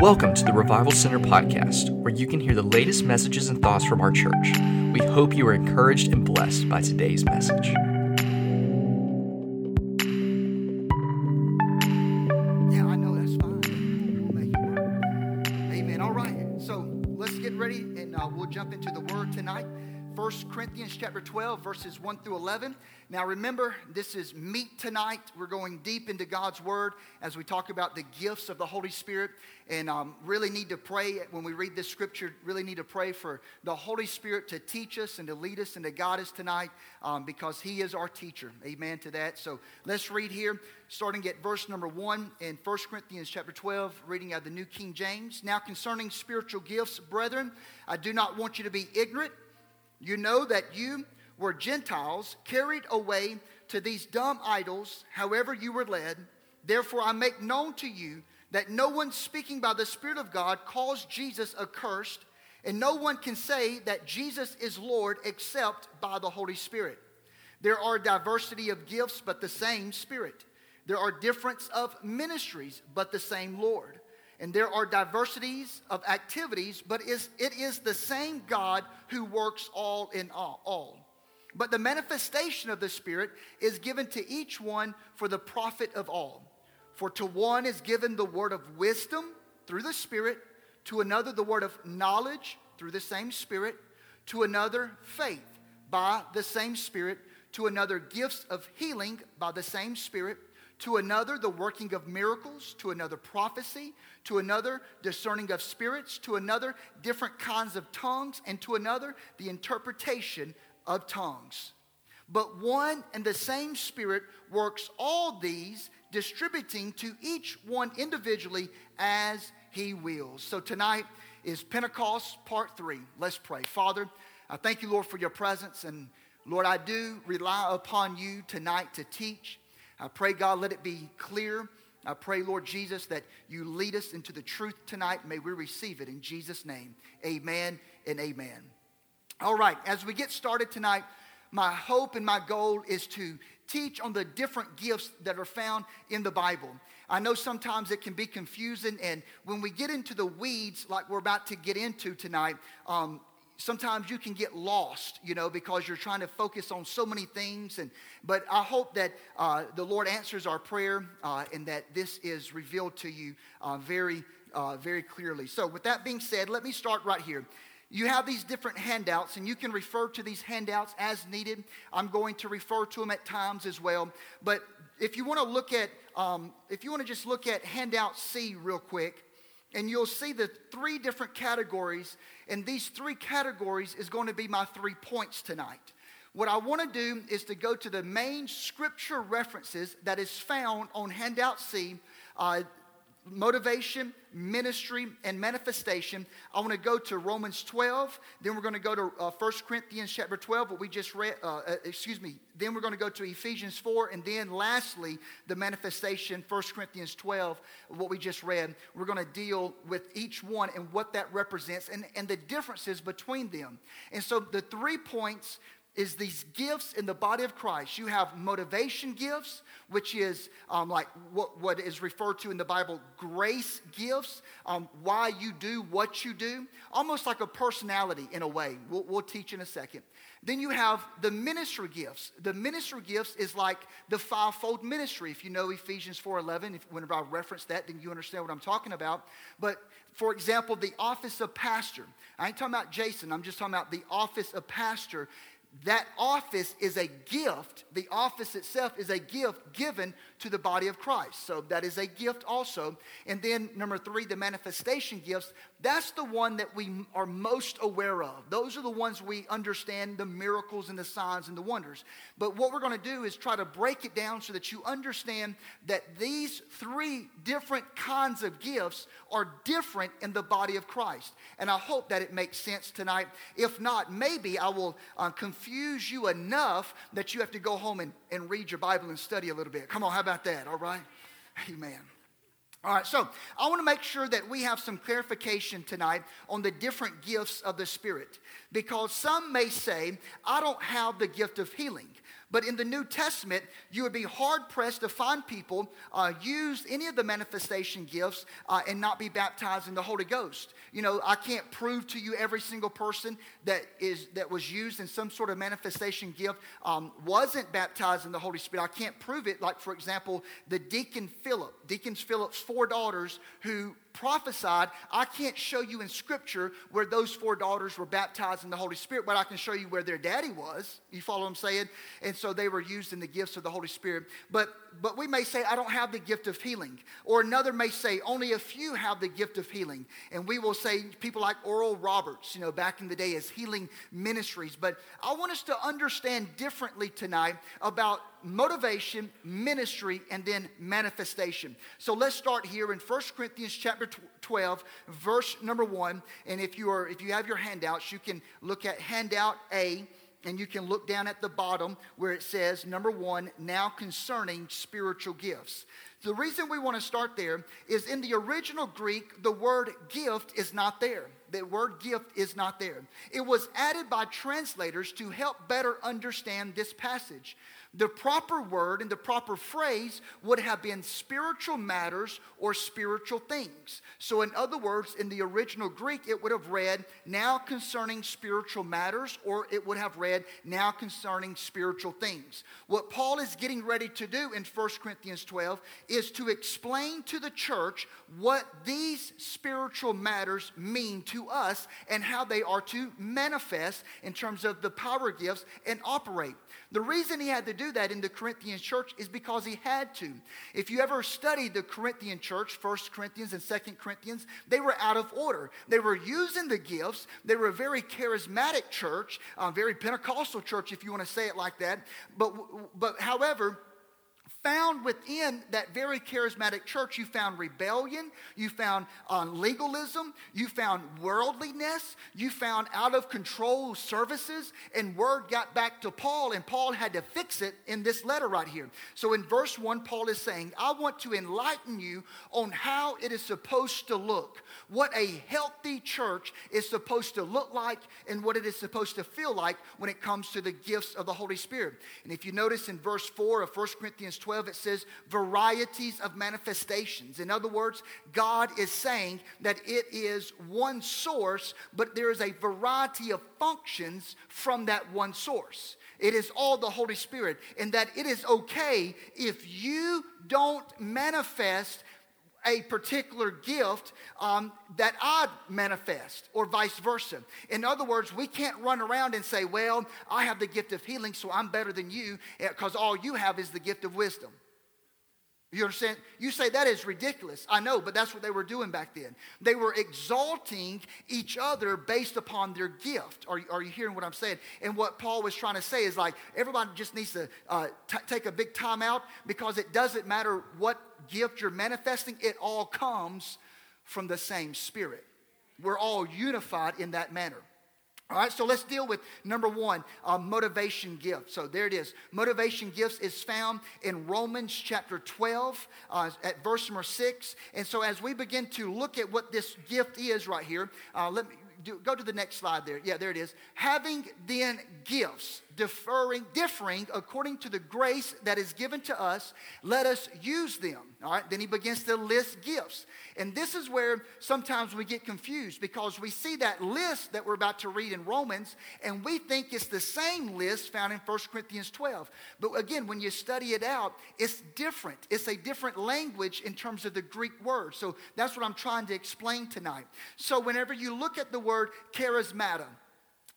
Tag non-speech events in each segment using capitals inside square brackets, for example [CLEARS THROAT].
Welcome to the Revival Center podcast, where you can hear the latest messages and thoughts from our church. We hope you are encouraged and blessed by today's message. Yeah, I know that's fine. We'll. Amen. All right. So let's get ready and uh, we'll jump into the word tonight. 1 Corinthians chapter 12, verses 1 through 11. Now remember, this is meat tonight. We're going deep into God's word as we talk about the gifts of the Holy Spirit. And um, really need to pray when we read this scripture, really need to pray for the Holy Spirit to teach us and to lead us and to guide us tonight um, because He is our teacher. Amen to that. So let's read here, starting at verse number 1 in 1 Corinthians chapter 12, reading out the New King James. Now concerning spiritual gifts, brethren, I do not want you to be ignorant. You know that you were Gentiles carried away to these dumb idols, however you were led. Therefore, I make known to you that no one speaking by the Spirit of God calls Jesus accursed, and no one can say that Jesus is Lord except by the Holy Spirit. There are diversity of gifts, but the same Spirit. There are difference of ministries, but the same Lord. And there are diversities of activities, but it is the same God who works all in all. But the manifestation of the Spirit is given to each one for the profit of all. For to one is given the word of wisdom through the Spirit, to another the word of knowledge through the same Spirit, to another faith by the same Spirit, to another gifts of healing by the same Spirit to another the working of miracles, to another prophecy, to another discerning of spirits, to another different kinds of tongues, and to another the interpretation of tongues. But one and the same Spirit works all these, distributing to each one individually as he wills. So tonight is Pentecost part three. Let's pray. Father, I thank you, Lord, for your presence. And Lord, I do rely upon you tonight to teach. I pray, God, let it be clear. I pray, Lord Jesus, that you lead us into the truth tonight. May we receive it in Jesus' name. Amen and amen. All right, as we get started tonight, my hope and my goal is to teach on the different gifts that are found in the Bible. I know sometimes it can be confusing, and when we get into the weeds, like we're about to get into tonight, um, sometimes you can get lost, you know, because you're trying to focus on so many things. And but I hope that uh, the Lord answers our prayer uh, and that this is revealed to you uh, very, uh, very clearly. So, with that being said, let me start right here. You have these different handouts, and you can refer to these handouts as needed. I'm going to refer to them at times as well. But if you want to look at, um, if you want to just look at handout C real quick, and you'll see the three different categories, and these three categories is going to be my three points tonight. What I want to do is to go to the main scripture references that is found on handout C. Uh, motivation, ministry, and manifestation. I want to go to Romans 12. Then we're going to go to uh, 1 Corinthians chapter 12, what we just read. Uh, uh, excuse me. Then we're going to go to Ephesians 4. And then lastly, the manifestation, 1 Corinthians 12, what we just read. We're going to deal with each one and what that represents and, and the differences between them. And so the three points is these gifts in the body of Christ. You have motivation gifts, which is um, like what, what is referred to in the Bible grace gifts, um, why you do what you do, almost like a personality in a way. We'll, we'll teach in a second. Then you have the ministry gifts. The ministry gifts is like the fivefold ministry. If you know Ephesians 4.11, if, whenever I reference that, then you understand what I'm talking about. But for example, the office of pastor. I ain't talking about Jason, I'm just talking about the office of pastor that office is a gift. The office itself is a gift given to the body of Christ. So that is a gift also. And then number three, the manifestation gifts. That's the one that we are most aware of. Those are the ones we understand the miracles and the signs and the wonders. But what we're going to do is try to break it down so that you understand that these three different kinds of gifts are different in the body of Christ. And I hope that it makes sense tonight. If not, maybe I will uh, confuse you enough that you have to go home and, and read your Bible and study a little bit. Come on, how about that? All right? Amen. All right, so I want to make sure that we have some clarification tonight on the different gifts of the Spirit. Because some may say, I don't have the gift of healing. But in the New Testament, you would be hard pressed to find people uh, use any of the manifestation gifts uh, and not be baptized in the Holy Ghost. You know, I can't prove to you every single person that is that was used in some sort of manifestation gift um, wasn't baptized in the Holy Spirit. I can't prove it. Like for example, the deacon Philip, Deacon Philip's four daughters who prophesied. I can't show you in scripture where those four daughters were baptized in the Holy Spirit, but I can show you where their daddy was. You follow what I'm saying? And so they were used in the gifts of the Holy Spirit. But but we may say, I don't have the gift of healing. Or another may say, only a few have the gift of healing. And we will say people like Oral Roberts, you know, back in the day as healing ministries. But I want us to understand differently tonight about motivation, ministry, and then manifestation. So let's start here in 1 Corinthians chapter 12, verse number 1. And if you are if you have your handouts, you can look at handout A and you can look down at the bottom where it says number 1, now concerning spiritual gifts. The reason we want to start there is in the original Greek, the word gift is not there. The word gift is not there. It was added by translators to help better understand this passage. The proper word and the proper phrase would have been spiritual matters or spiritual things. So, in other words, in the original Greek, it would have read, now concerning spiritual matters, or it would have read, now concerning spiritual things. What Paul is getting ready to do in 1 Corinthians 12 is to explain to the church what these spiritual matters mean to us and how they are to manifest in terms of the power gifts and operate. The reason he had to do that in the Corinthian church is because he had to. If you ever studied the Corinthian church, First Corinthians and Second Corinthians, they were out of order. They were using the gifts. They were a very charismatic church, a very Pentecostal church, if you want to say it like that. But, but however, found within that very charismatic church, you found rebellion, you found um, legalism, you found worldliness, you found out of control services, and word got back to Paul, and Paul had to fix it in this letter right here. So in verse 1, Paul is saying, I want to enlighten you on how it is supposed to look, what a healthy church is supposed to look like, and what it is supposed to feel like when it comes to the gifts of the Holy Spirit. And if you notice in verse 4 of 1 Corinthians 12, 12, it says varieties of manifestations. In other words, God is saying that it is one source, but there is a variety of functions from that one source. It is all the Holy Spirit, and that it is okay if you don't manifest a particular gift um, that I manifest, or vice versa. In other words, we can't run around and say, Well, I have the gift of healing, so I'm better than you, because all you have is the gift of wisdom. You understand? You say that is ridiculous. I know, but that's what they were doing back then. They were exalting each other based upon their gift. Are, are you hearing what I'm saying? And what Paul was trying to say is like, everybody just needs to uh, t- take a big time out because it doesn't matter what gift you're manifesting, it all comes from the same Spirit. We're all unified in that manner. All right, so let's deal with number one, uh, motivation gift. So there it is. Motivation gifts is found in Romans chapter 12 uh, at verse number 6. And so as we begin to look at what this gift is right here, uh, let me do, go to the next slide there. Yeah, there it is. Having then gifts differing, differing according to the grace that is given to us, let us use them. All right, then he begins to list gifts. And this is where sometimes we get confused because we see that list that we're about to read in Romans and we think it's the same list found in 1 Corinthians 12. But again, when you study it out, it's different. It's a different language in terms of the Greek word. So that's what I'm trying to explain tonight. So whenever you look at the word charismata,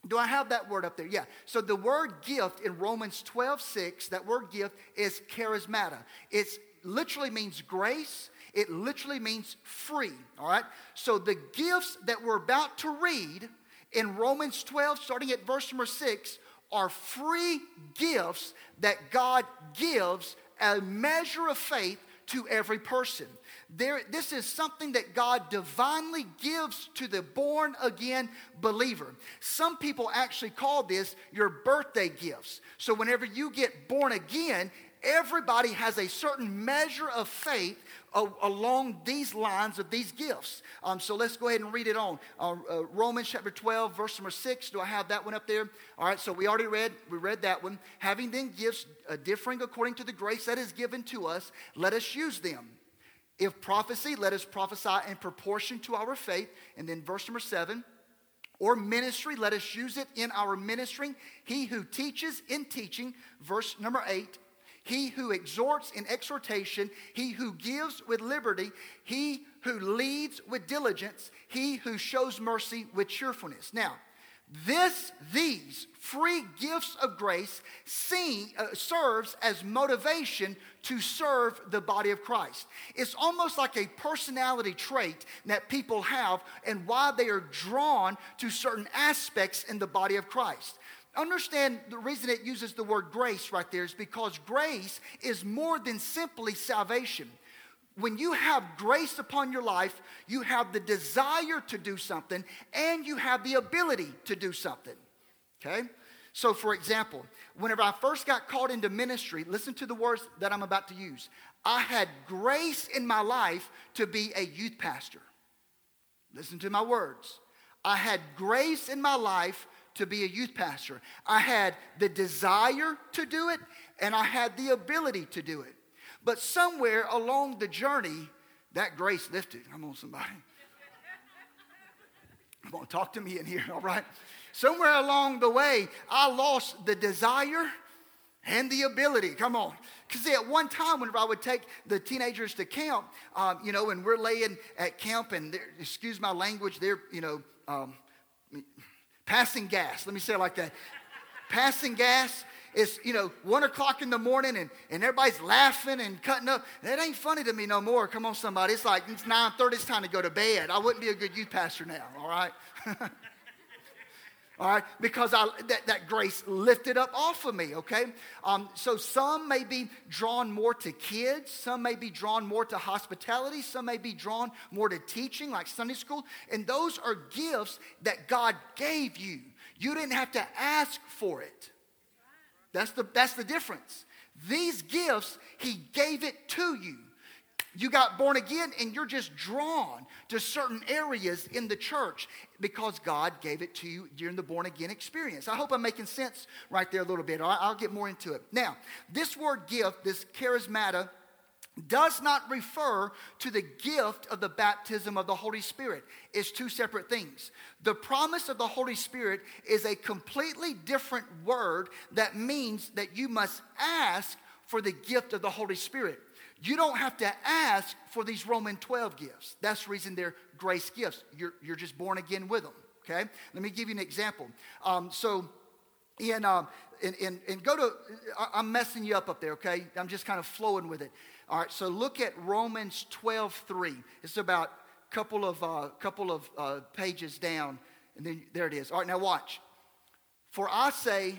do I have that word up there? Yeah. So the word gift in Romans 12, 6, that word gift is charismata. It literally means grace. It literally means free. All right. So the gifts that we're about to read in Romans 12, starting at verse number 6, are free gifts that God gives a measure of faith to every person. There, this is something that God divinely gives to the born again believer. Some people actually call this your birthday gifts. So, whenever you get born again, everybody has a certain measure of faith along these lines of these gifts. Um, so let's go ahead and read it on. Uh, uh, Romans chapter 12, verse number 6. Do I have that one up there? All right, so we already read, we read that one. Having then gifts uh, differing according to the grace that is given to us, let us use them. If prophecy, let us prophesy in proportion to our faith. And then verse number 7 or ministry, let us use it in our ministering. He who teaches in teaching, verse number 8, he who exhorts in exhortation, he who gives with liberty, he who leads with diligence, he who shows mercy with cheerfulness. Now, this, these free gifts of grace see, uh, serves as motivation to serve the body of Christ. It's almost like a personality trait that people have and why they are drawn to certain aspects in the body of Christ. Understand the reason it uses the word grace right there is because grace is more than simply salvation. When you have grace upon your life, you have the desire to do something and you have the ability to do something. Okay? So, for example, whenever I first got called into ministry, listen to the words that I'm about to use. I had grace in my life to be a youth pastor. Listen to my words. I had grace in my life to be a youth pastor. I had the desire to do it and I had the ability to do it. But somewhere along the journey, that grace lifted. Come on, somebody. [LAUGHS] Come on, talk to me in here, all right? Somewhere along the way, I lost the desire and the ability. Come on. Because at one time, whenever I would take the teenagers to camp, um, you know, and we're laying at camp, and excuse my language, they're, you know, um, Passing gas. Let me say it like that. Passing gas. It's, you know, one o'clock in the morning and, and everybody's laughing and cutting up. That ain't funny to me no more. Come on, somebody. It's like it's 9.30, it's time to go to bed. I wouldn't be a good youth pastor now, all right? [LAUGHS] all right? Because I, that, that grace lifted up off of me, okay? Um, so some may be drawn more to kids, some may be drawn more to hospitality, some may be drawn more to teaching, like Sunday school. And those are gifts that God gave you. You didn't have to ask for it. That's the, that's the difference. These gifts, He gave it to you. You got born again and you're just drawn to certain areas in the church because God gave it to you during the born again experience. I hope I'm making sense right there a little bit. I'll get more into it. Now, this word gift, this charismata, does not refer to the gift of the baptism of the Holy Spirit. It's two separate things. The promise of the Holy Spirit is a completely different word that means that you must ask for the gift of the Holy Spirit. You don't have to ask for these Roman 12 gifts. That's the reason they're grace gifts. You're, you're just born again with them, okay? Let me give you an example. Um, so, in, um, in, in, in, go to, I'm messing you up up there, okay? I'm just kind of flowing with it. All right, so look at Romans 12, 3. It's about a couple of, uh, couple of uh, pages down, and then there it is. All right, now watch. For I say,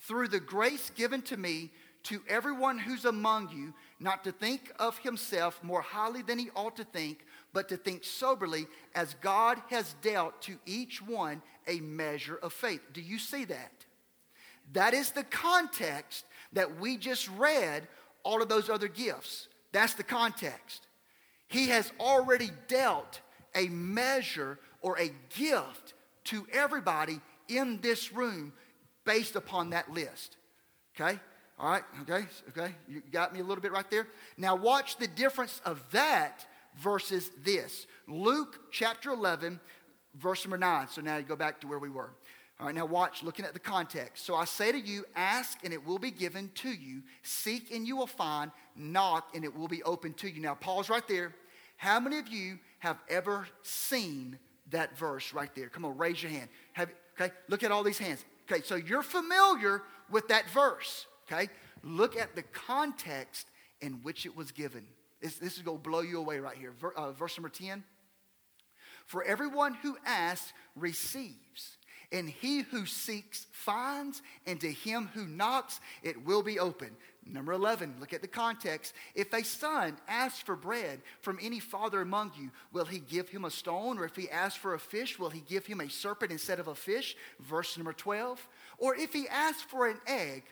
through the grace given to me, to everyone who's among you, not to think of himself more highly than he ought to think, but to think soberly as God has dealt to each one a measure of faith. Do you see that? That is the context that we just read all of those other gifts. That's the context. He has already dealt a measure or a gift to everybody in this room based upon that list. Okay? All right, okay, okay, you got me a little bit right there. Now, watch the difference of that versus this. Luke chapter 11, verse number 9. So now you go back to where we were. All right, now watch, looking at the context. So I say to you, ask and it will be given to you, seek and you will find, knock and it will be open to you. Now, pause right there. How many of you have ever seen that verse right there? Come on, raise your hand. Have, okay, look at all these hands. Okay, so you're familiar with that verse. Okay? Look at the context in which it was given. This, this is going to blow you away right here. Ver, uh, verse number 10. For everyone who asks receives, and he who seeks finds, and to him who knocks it will be open. Number 11, look at the context. If a son asks for bread from any father among you, will he give him a stone? Or if he asks for a fish, will he give him a serpent instead of a fish? Verse number 12. Or if he asks for an egg,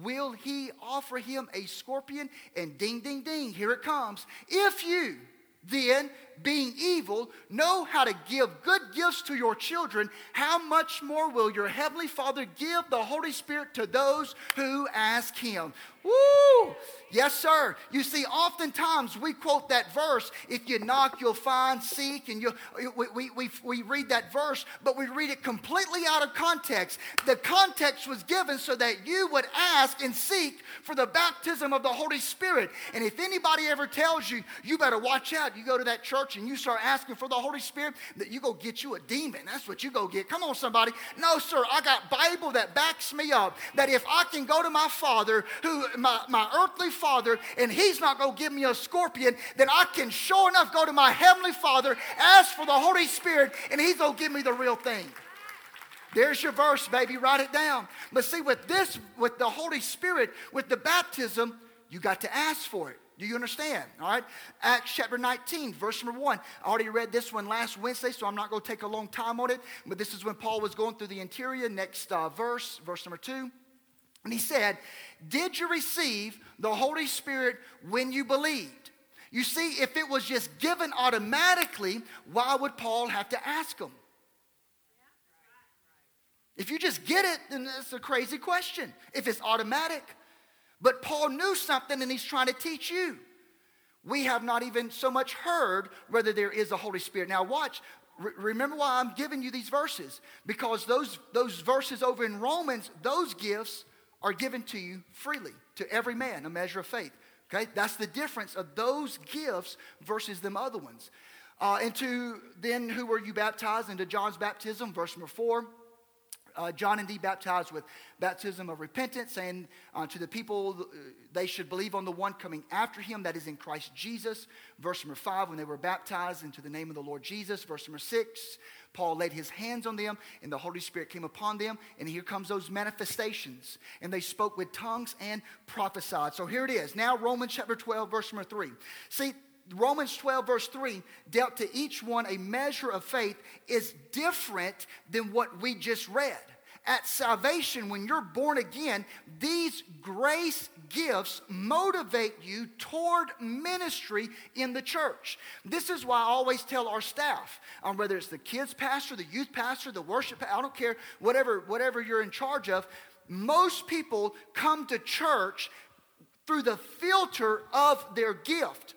will he offer him a scorpion? And ding, ding, ding, here it comes. If you then, being evil, know how to give good gifts to your children, how much more will your heavenly Father give the Holy Spirit to those who ask him? Woo! Yes, sir. You see, oftentimes we quote that verse if you knock, you'll find, seek, and you, we, we, we, we read that verse, but we read it completely out of context. The context was given so that you would ask and seek for the baptism of the Holy Spirit. And if anybody ever tells you, you better watch out, you go to that church and you start asking for the Holy Spirit, that you go get you a demon. That's what you go get. Come on, somebody. No, sir, I got Bible that backs me up that if I can go to my Father who my, my earthly father and he's not going to give me a scorpion, then I can sure enough go to my heavenly father, ask for the Holy Spirit, and he's going to give me the real thing. There's your verse, baby. Write it down. But see, with this, with the Holy Spirit, with the baptism, you got to ask for it. Do you understand? All right. Acts chapter 19, verse number 1. I already read this one last Wednesday, so I'm not going to take a long time on it. But this is when Paul was going through the interior. Next uh, verse, verse number 2. And he said, Did you receive the Holy Spirit when you believed? You see, if it was just given automatically, why would Paul have to ask them? If you just get it, then that's a crazy question. If it's automatic. But Paul knew something and he's trying to teach you. We have not even so much heard whether there is a Holy Spirit. Now, watch. remember why I'm giving you these verses. Because those, those verses over in Romans, those gifts are given to you freely, to every man, a measure of faith. Okay? That's the difference of those gifts versus them other ones. Uh, and to then who were you baptized into John's baptism, verse number four. Uh, John indeed baptized with baptism of repentance, saying uh, to the people uh, they should believe on the one coming after him, that is in Christ Jesus. Verse number five, when they were baptized into the name of the Lord Jesus. Verse number six, Paul laid his hands on them, and the Holy Spirit came upon them. And here comes those manifestations. And they spoke with tongues and prophesied. So here it is. Now, Romans chapter 12, verse number 3. See, Romans 12, verse 3, dealt to each one a measure of faith is different than what we just read at salvation, when you're born again, these grace gifts motivate you toward ministry in the church. This is why I always tell our staff, um, whether it's the kids pastor, the youth pastor, the worship, I don't care, whatever, whatever you're in charge of, most people come to church through the filter of their gift.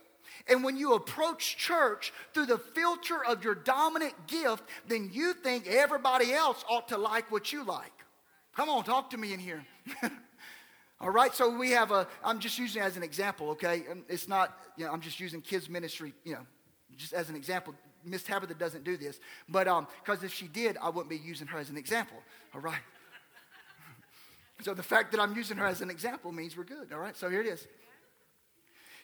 And when you approach church through the filter of your dominant gift, then you think everybody else ought to like what you like. Come on, talk to me in here. [LAUGHS] All right, so we have a, I'm just using it as an example, okay? It's not, you know, I'm just using kids' ministry, you know, just as an example. Miss Tabitha doesn't do this, but because um, if she did, I wouldn't be using her as an example, all right? [LAUGHS] so the fact that I'm using her as an example means we're good, all right? So here it is.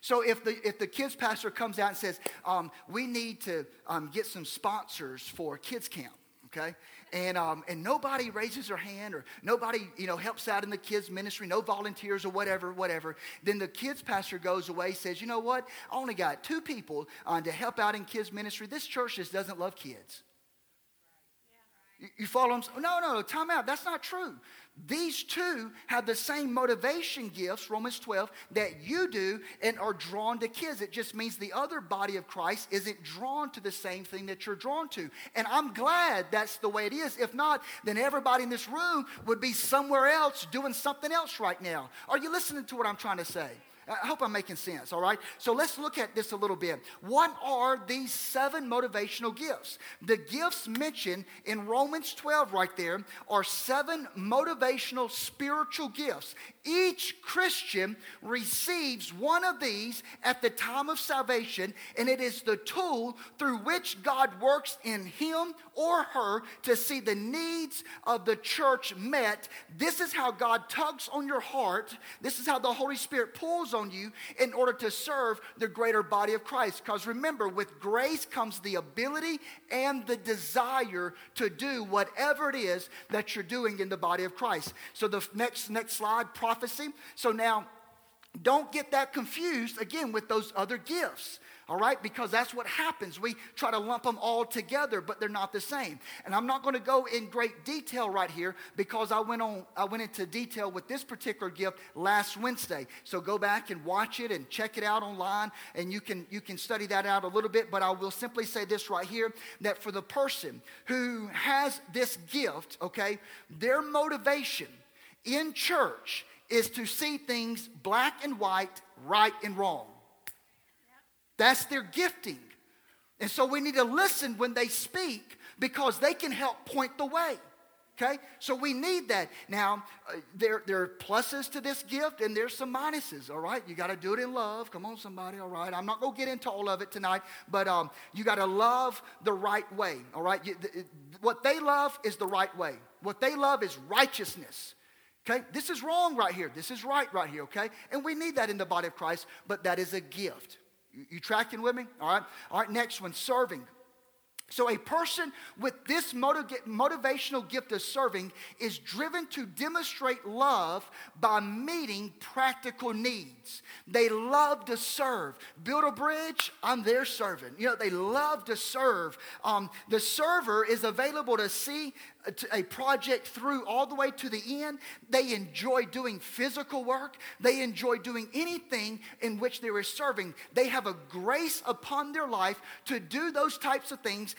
So if the, if the kids pastor comes out and says, um, we need to um, get some sponsors for kids camp, okay? And, um, and nobody raises their hand or nobody, you know, helps out in the kids ministry, no volunteers or whatever, whatever. Then the kids pastor goes away, says, you know what? I only got two people uh, to help out in kids ministry. This church just doesn't love kids. You follow them? No, no, time out. That's not true. These two have the same motivation gifts, Romans 12, that you do and are drawn to kids. It just means the other body of Christ isn't drawn to the same thing that you're drawn to. And I'm glad that's the way it is. If not, then everybody in this room would be somewhere else doing something else right now. Are you listening to what I'm trying to say? I hope I'm making sense, all right? So let's look at this a little bit. What are these seven motivational gifts? The gifts mentioned in Romans 12 right there are seven motivational spiritual gifts. Each Christian receives one of these at the time of salvation, and it is the tool through which God works in him or her to see the needs of the church met. This is how God tugs on your heart. This is how the Holy Spirit pulls on you in order to serve the greater body of Christ. Because remember, with grace comes the ability and the desire to do whatever it is that you're doing in the body of Christ. So the next next slide prophecy. So now, don't get that confused again with those other gifts. All right? Because that's what happens. We try to lump them all together, but they're not the same. And I'm not going to go in great detail right here because I went on I went into detail with this particular gift last Wednesday. So go back and watch it and check it out online and you can you can study that out a little bit, but I will simply say this right here that for the person who has this gift, okay, their motivation in church is to see things black and white, right and wrong. That's their gifting. And so we need to listen when they speak because they can help point the way. Okay? So we need that. Now, uh, there, there are pluses to this gift and there's some minuses, all right? You got to do it in love. Come on, somebody, all right? I'm not going to get into all of it tonight, but um, you got to love the right way, all right? You, the, what they love is the right way. What they love is righteousness. Okay? This is wrong right here. This is right right here, okay? And we need that in the body of Christ, but that is a gift. You, tracking with me? All right? All right, next one serving. So, a person with this motivational gift of serving is driven to demonstrate love by meeting practical needs. They love to serve. Build a bridge, I'm there serving. You know, they love to serve. Um, the server is available to see a project through all the way to the end. They enjoy doing physical work. They enjoy doing anything in which they are serving. They have a grace upon their life to do those types of things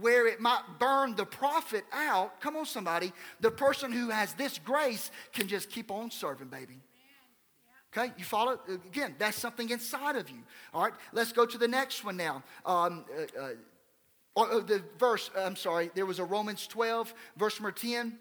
where it might burn the profit out. Come on, somebody. The person who has this grace can just keep on serving, baby. Okay, you follow? Again, that's something inside of you. All right, let's go to the next one now. Um, uh, uh, or uh, the verse, I'm sorry, there was a Romans 12, verse number 10.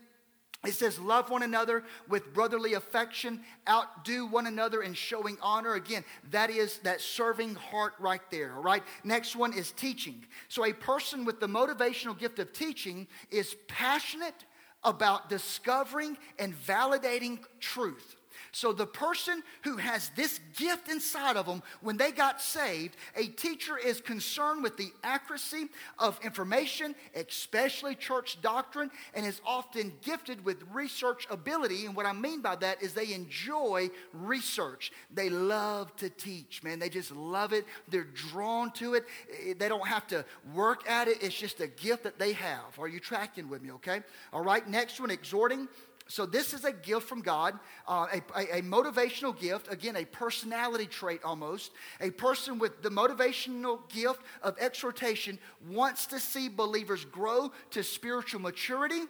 It says, Love one another with brotherly affection, outdo one another in showing honor. Again, that is that serving heart right there, all right? Next one is teaching. So, a person with the motivational gift of teaching is passionate about discovering and validating truth. So, the person who has this gift inside of them, when they got saved, a teacher is concerned with the accuracy of information, especially church doctrine, and is often gifted with research ability. And what I mean by that is they enjoy research. They love to teach, man. They just love it. They're drawn to it. Eh, they don't have to work at it, it's just a gift that they have. Are you tracking with me, okay? All right, next one exhorting so this is a gift from God, uh, a, a, a, motivational gift, again, a personality trait almost. A person with the motivational gift of exhortation wants to see believers grow to spiritual maturity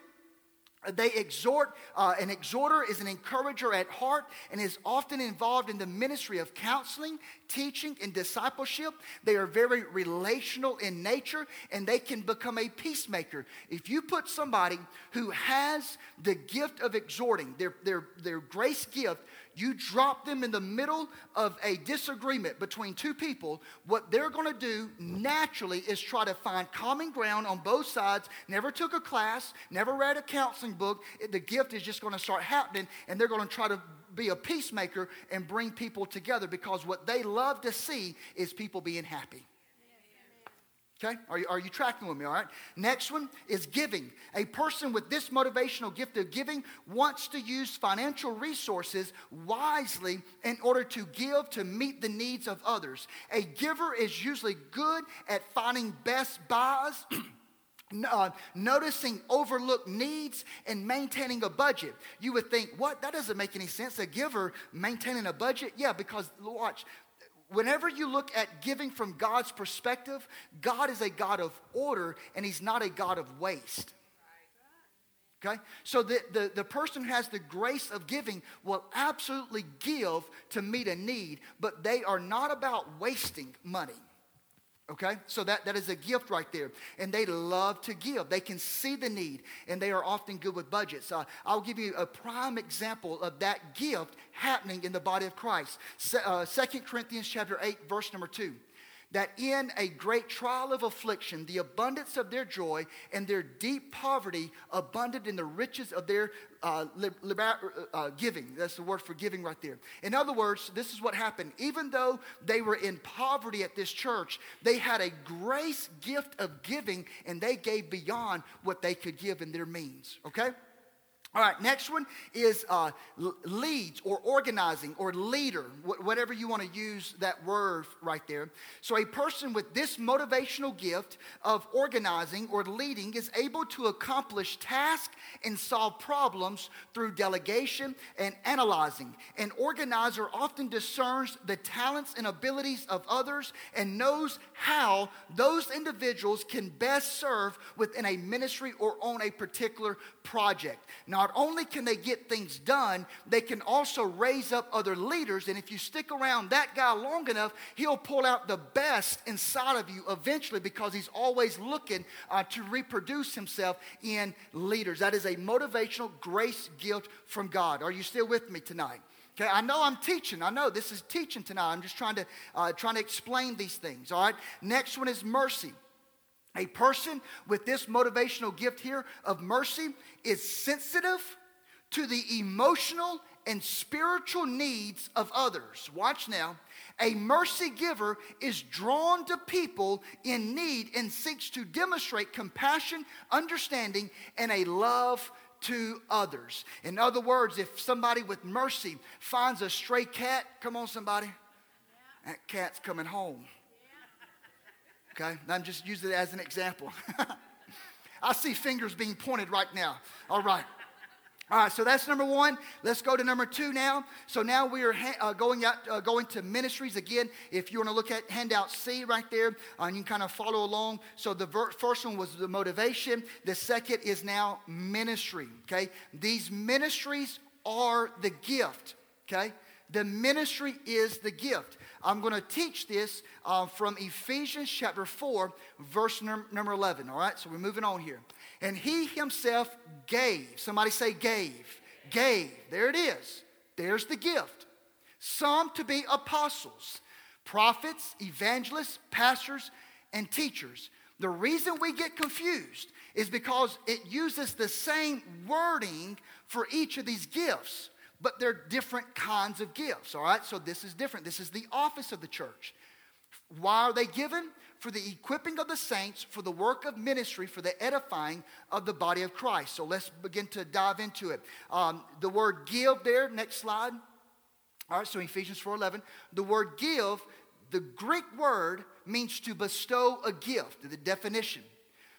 they exhort, uh, an exhorter is an encourager at heart and is often involved in the ministry of counseling, teaching, and discipleship. They are very relational in nature and they can become a peacemaker. If you put somebody who has the gift of exhorting, their, their, their grace gift, you drop them in the middle of a disagreement between two people, what they're going to do naturally is try to find common ground on both sides. Never took a class, never read a counseling book. The gift is just going to start happening, and they're going to try to be a peacemaker and bring people together because what they love to see is people being happy. Okay? Are you, are you tracking with me? All right. Next one is giving. A person with this motivational gift of giving wants to use financial resources wisely in order to give to meet the needs of others. A giver is usually good at finding best buys. [CLEARS THROAT] Uh, noticing overlooked needs and maintaining a budget. You would think, what? That doesn't make any sense. A giver maintaining a budget? Yeah, because watch, whenever you look at giving from God's perspective, God is a God of order and He's not a God of waste. Okay? So the, the, the person who has the grace of giving will absolutely give to meet a need, but they are not about wasting money. Okay? So that, that is a gift right there. And they love to give. They can see the need, and they are often good with budgets. Uh, I'll give you a prime example of that gift happening in the body of Christ. Se- uh, 2 Corinthians chapter 8, verse number 2 that in a great trial of affliction, the abundance of their joy and their deep poverty abundant in the riches of their uh, liber- uh, giving. That's the word for giving right there. In other words, this is what happened. Even though they were in poverty at this church, they had a grace gift of giving and they gave beyond what they could give in their means. Okay? All right, next one is uh, leads or organizing or leader, whatever you want to use that word right there. So, a person with this motivational gift of organizing or leading is able to accomplish tasks and solve problems through delegation and analyzing. An organizer often discerns the talents and abilities of others and knows how those individuals can best serve within a ministry or on a particular project. Now, not only can they get things done, they can also raise up other leaders. And if you stick around that guy long enough, he'll pull out the best inside of you eventually because he's always looking uh, to reproduce himself in leaders. That is a motivational grace gift from God. Are you still with me tonight? Okay, I know I'm teaching. I know this is teaching tonight. I'm just trying to uh, trying to explain these things. All right. Next one is mercy. A person with this motivational gift here of mercy is sensitive to the emotional and spiritual needs of others. Watch now. A mercy giver is drawn to people in need and seeks to demonstrate compassion, understanding, and a love to others. In other words, if somebody with mercy finds a stray cat, come on, somebody, that cat's coming home. Okay? I'm just using it as an example. [LAUGHS] I see fingers being pointed right now. All right. All right, so that's number one. Let's go to number two now. So now we are ha- uh, going out, uh, going to ministries again. If you want to look at handout C right there, uh, you can kind of follow along. So the ver- first one was the motivation. The second is now ministry. Okay, these ministries are the gift. Okay, the ministry is the gift. I'm going to teach this uh, from Ephesians chapter 4, verse num- number 11. All right, so we're moving on here. And he himself gave, somebody say gave, gave, there it is. There's the gift. Some to be apostles, prophets, evangelists, pastors, and teachers. The reason we get confused is because it uses the same wording for each of these gifts but they're different kinds of gifts, all right? So this is different. This is the office of the church. Why are they given? For the equipping of the saints, for the work of ministry, for the edifying of the body of Christ. So let's begin to dive into it. Um, the word give there, next slide. All right, so Ephesians 4.11. The word give, the Greek word means to bestow a gift, the definition.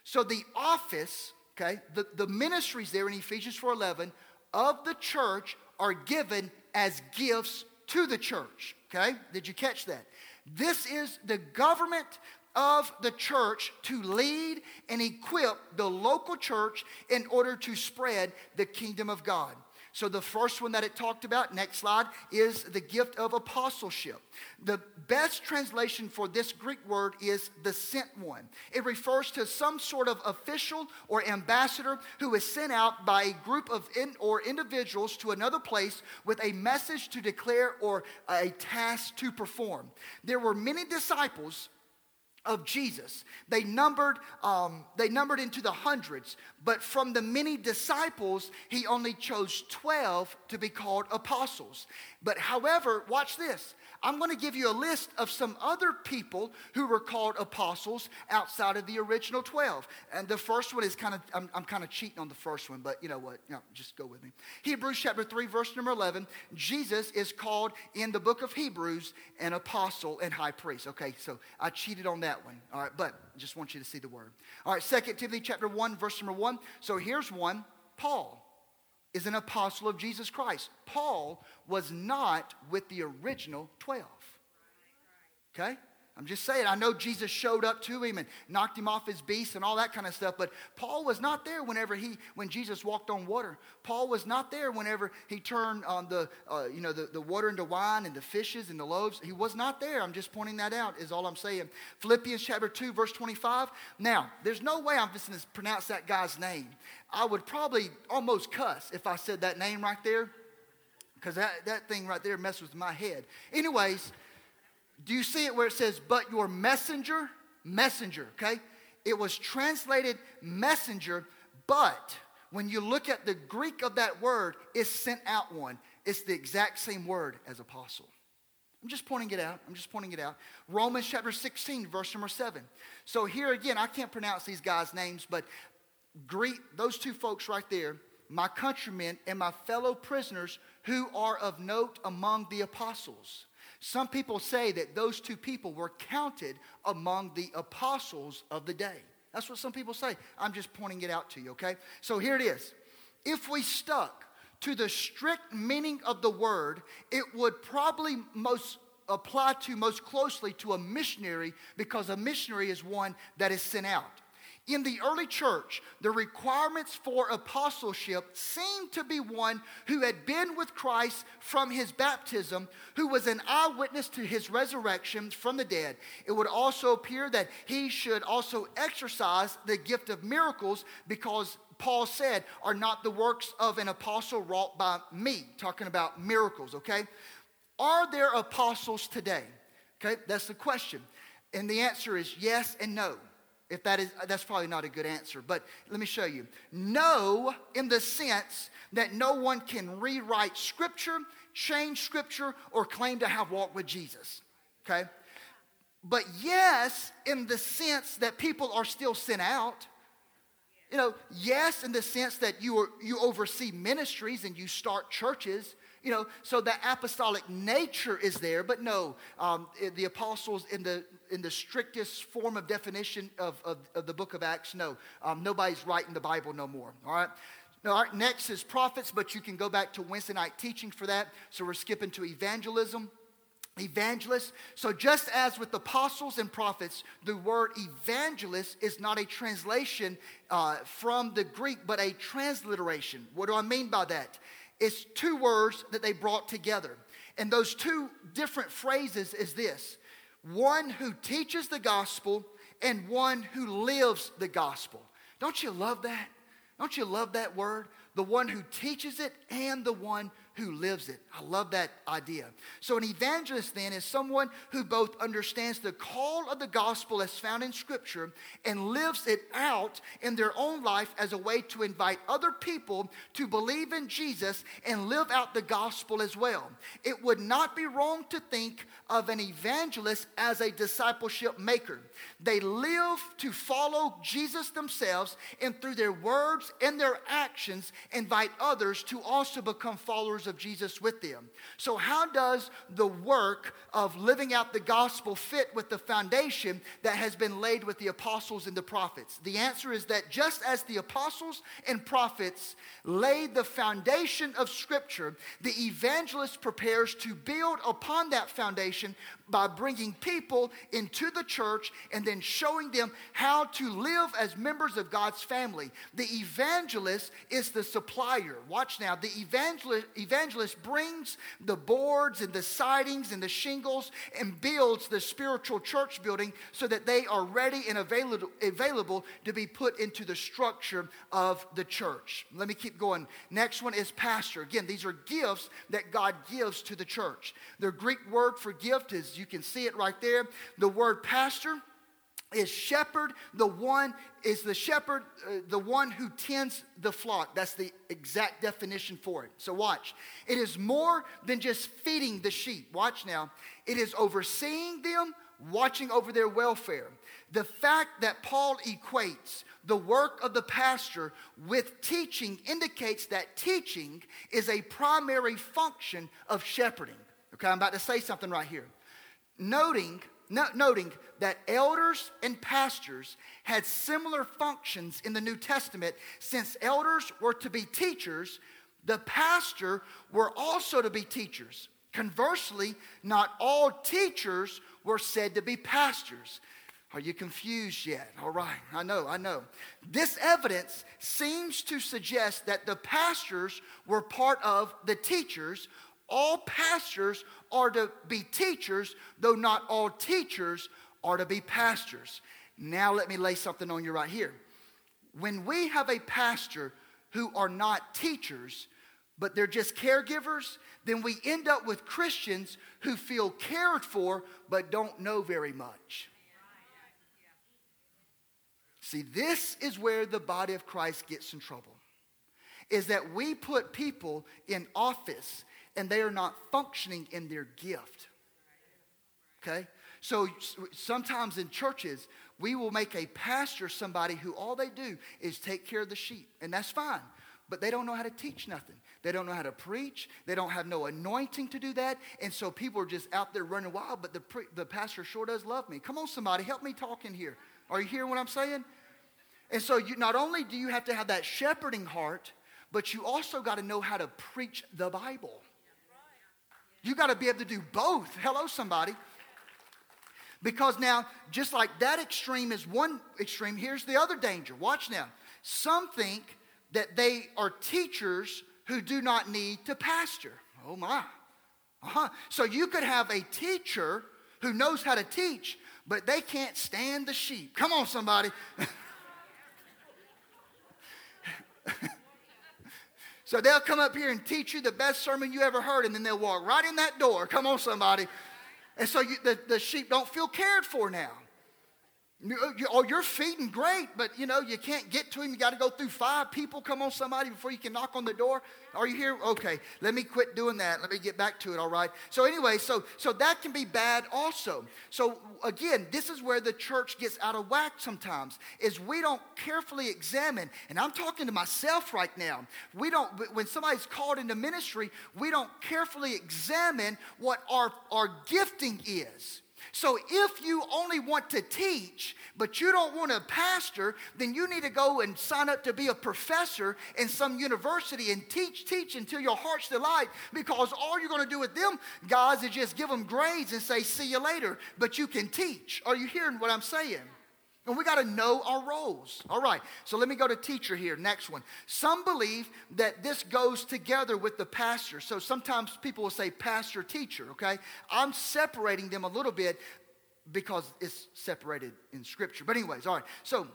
So the office, okay, the, the ministries there in Ephesians 4.11 of the church are given as gifts to the church. Okay? Did you catch that? This is the government of the church to lead and equip the local church in order to spread the kingdom of God. So, the first one that it talked about, next slide, is the gift of apostleship. The best translation for this Greek word is the sent one. It refers to some sort of official or ambassador who is sent out by a group of in, or individuals to another place with a message to declare or a task to perform. There were many disciples of Jesus. They numbered, um, they numbered into the hundreds, but from the many disciples, he only chose 12 to be called apostles. But however, watch this. I'm going to give you a list of some other people who were called apostles outside of the original 12. And the first one is kind of, I'm, I'm kind of cheating on the first one, but you know what? Just go with me. Hebrews chapter 3, verse number 11. Jesus is called in the book of Hebrews an apostle and high priest. Okay, so I cheated on that one. All right, but just want you to see the word. All right, Second Timothy chapter 1, verse number 1. So here's one Paul is an apostle of Jesus Christ. Paul was not with the original 12. Okay? I'm just saying, I know Jesus showed up to him and knocked him off his beast and all that kind of stuff, but Paul was not there whenever he, when Jesus walked on water. Paul was not there whenever he turned on the, uh, you know, the, the water into wine and the fishes and the loaves. He was not there. I'm just pointing that out, is all I'm saying. Philippians chapter 2, verse 25. Now, there's no way I'm just going to pronounce that guy's name. I would probably almost cuss if I said that name right there, because that, that thing right there messes with my head. Anyways, do you see it where it says, but your messenger, messenger, okay? It was translated messenger, but when you look at the Greek of that word, it's sent out one. It's the exact same word as apostle. I'm just pointing it out. I'm just pointing it out. Romans chapter 16, verse number 7. So here again, I can't pronounce these guys' names, but greet those two folks right there, my countrymen, and my fellow prisoners who are of note among the apostles. Some people say that those two people were counted among the apostles of the day. That's what some people say. I'm just pointing it out to you, okay? So here it is. If we stuck to the strict meaning of the word, it would probably most apply to most closely to a missionary because a missionary is one that is sent out. In the early church, the requirements for apostleship seemed to be one who had been with Christ from his baptism, who was an eyewitness to his resurrection from the dead. It would also appear that he should also exercise the gift of miracles because Paul said, are not the works of an apostle wrought by me, talking about miracles, okay? Are there apostles today? Okay, that's the question. And the answer is yes and no. If that is, that's probably not a good answer, but let me show you. No, in the sense that no one can rewrite Scripture, change Scripture, or claim to have walked with Jesus. Okay? But yes, in the sense that people are still sent out. You know, yes, in the sense that you, are, you oversee ministries and you start churches you know, so the apostolic nature is there, but no, um, the apostles in the in the strictest form of definition of, of, of the book of Acts, no, um, nobody's writing the Bible no more. All right. Now, next is prophets, but you can go back to Wednesday night teaching for that. So we're skipping to evangelism evangelists. So, just as with apostles and prophets, the word evangelist is not a translation uh, from the Greek, but a transliteration. What do I mean by that? It's two words that they brought together. And those two different phrases is this one who teaches the gospel and one who lives the gospel. Don't you love that? Don't you love that word? The one who teaches it and the one who lives it. I love that idea. So, an evangelist then is someone who both understands the call of the gospel as found in Scripture and lives it out in their own life as a way to invite other people to believe in Jesus and live out the gospel as well. It would not be wrong to think of an evangelist as a discipleship maker. They live to follow Jesus themselves and through their words and their actions invite others to also become followers followers of Jesus with them. So, how does the work of living out the gospel fit with the foundation that has been laid with the apostles and the prophets? The answer is that just as the apostles and prophets laid the foundation of Scripture, the evangelist prepares to build upon that foundation by bringing people into the church and then showing them how to live as members of God's family. The evangelist is the supplier. Watch now. The evangelist, evangelist brings the boards and the sidings and the shingles and builds the spiritual church building so that they are ready and available, available to be put into the structure of the church. Let me keep going. Next one is pastor. Again, these are gifts that God gives to the church. The Greek word for gift is you can see it right there. The word pastor is shepherd the one is the shepherd uh, the one who tends the flock. That's the exact definition for it. So watch. It is more than just feeding the sheep. Watch now. It is overseeing them watching over their welfare. The fact that paul equates the work of the pastor with teaching indicates that teaching is a primary function of shepherding. Okay i'm about to say something right here. Noting, no, noting that elders and pastors had similar functions in the New Testament. Since elders were to be teachers, the pastor were also to be teachers. Conversely, not all teachers were said to be pastors. Are you confused yet? All right, I know, I know. This evidence seems to suggest that the pastors were part of the teachers, all pastors are to be teachers, though not all teachers are to be pastors. Now, let me lay something on you right here. When we have a pastor who are not teachers, but they're just caregivers, then we end up with Christians who feel cared for but don't know very much. See, this is where the body of Christ gets in trouble. Is that we put people in office and they are not functioning in their gift. Okay? So sometimes in churches, we will make a pastor somebody who all they do is take care of the sheep, and that's fine. but they don't know how to teach nothing. They don't know how to preach. They don't have no anointing to do that. And so people are just out there running wild, but the, pre- the pastor sure does love me. Come on, somebody, help me talk in here. Are you hearing what I'm saying? And so you, not only do you have to have that shepherding heart, but you also got to know how to preach the Bible. You got to be able to do both. Hello, somebody. Because now, just like that extreme is one extreme, here's the other danger. Watch now. Some think that they are teachers who do not need to pastor. Oh my. Uh-huh. So you could have a teacher who knows how to teach, but they can't stand the sheep. Come on, somebody. [LAUGHS] so they'll come up here and teach you the best sermon you ever heard, and then they'll walk right in that door. Come on, somebody. And so you, the, the sheep don't feel cared for now. Uh, you, oh, you're feeding great, but you know, you can't get to him. You got to go through five people. Come on, somebody, before you can knock on the door. Are you here? Okay, let me quit doing that. Let me get back to it, all right? So, anyway, so, so that can be bad also. So, again, this is where the church gets out of whack sometimes, is we don't carefully examine, and I'm talking to myself right now. We don't, when somebody's called into ministry, we don't carefully examine what our, our gifting is. So if you only want to teach, but you don't want to pastor, then you need to go and sign up to be a professor in some university and teach, teach until your heart's delight. Because all you're going to do with them guys is just give them grades and say, see you later. But you can teach. Are you hearing what I'm saying? And we got to know our roles. All right, so let me go to teacher here. Next one. Some believe that this goes together with the pastor. So sometimes people will say pastor, teacher, okay? I'm separating them a little bit because it's separated in scripture. But, anyways, all right, so.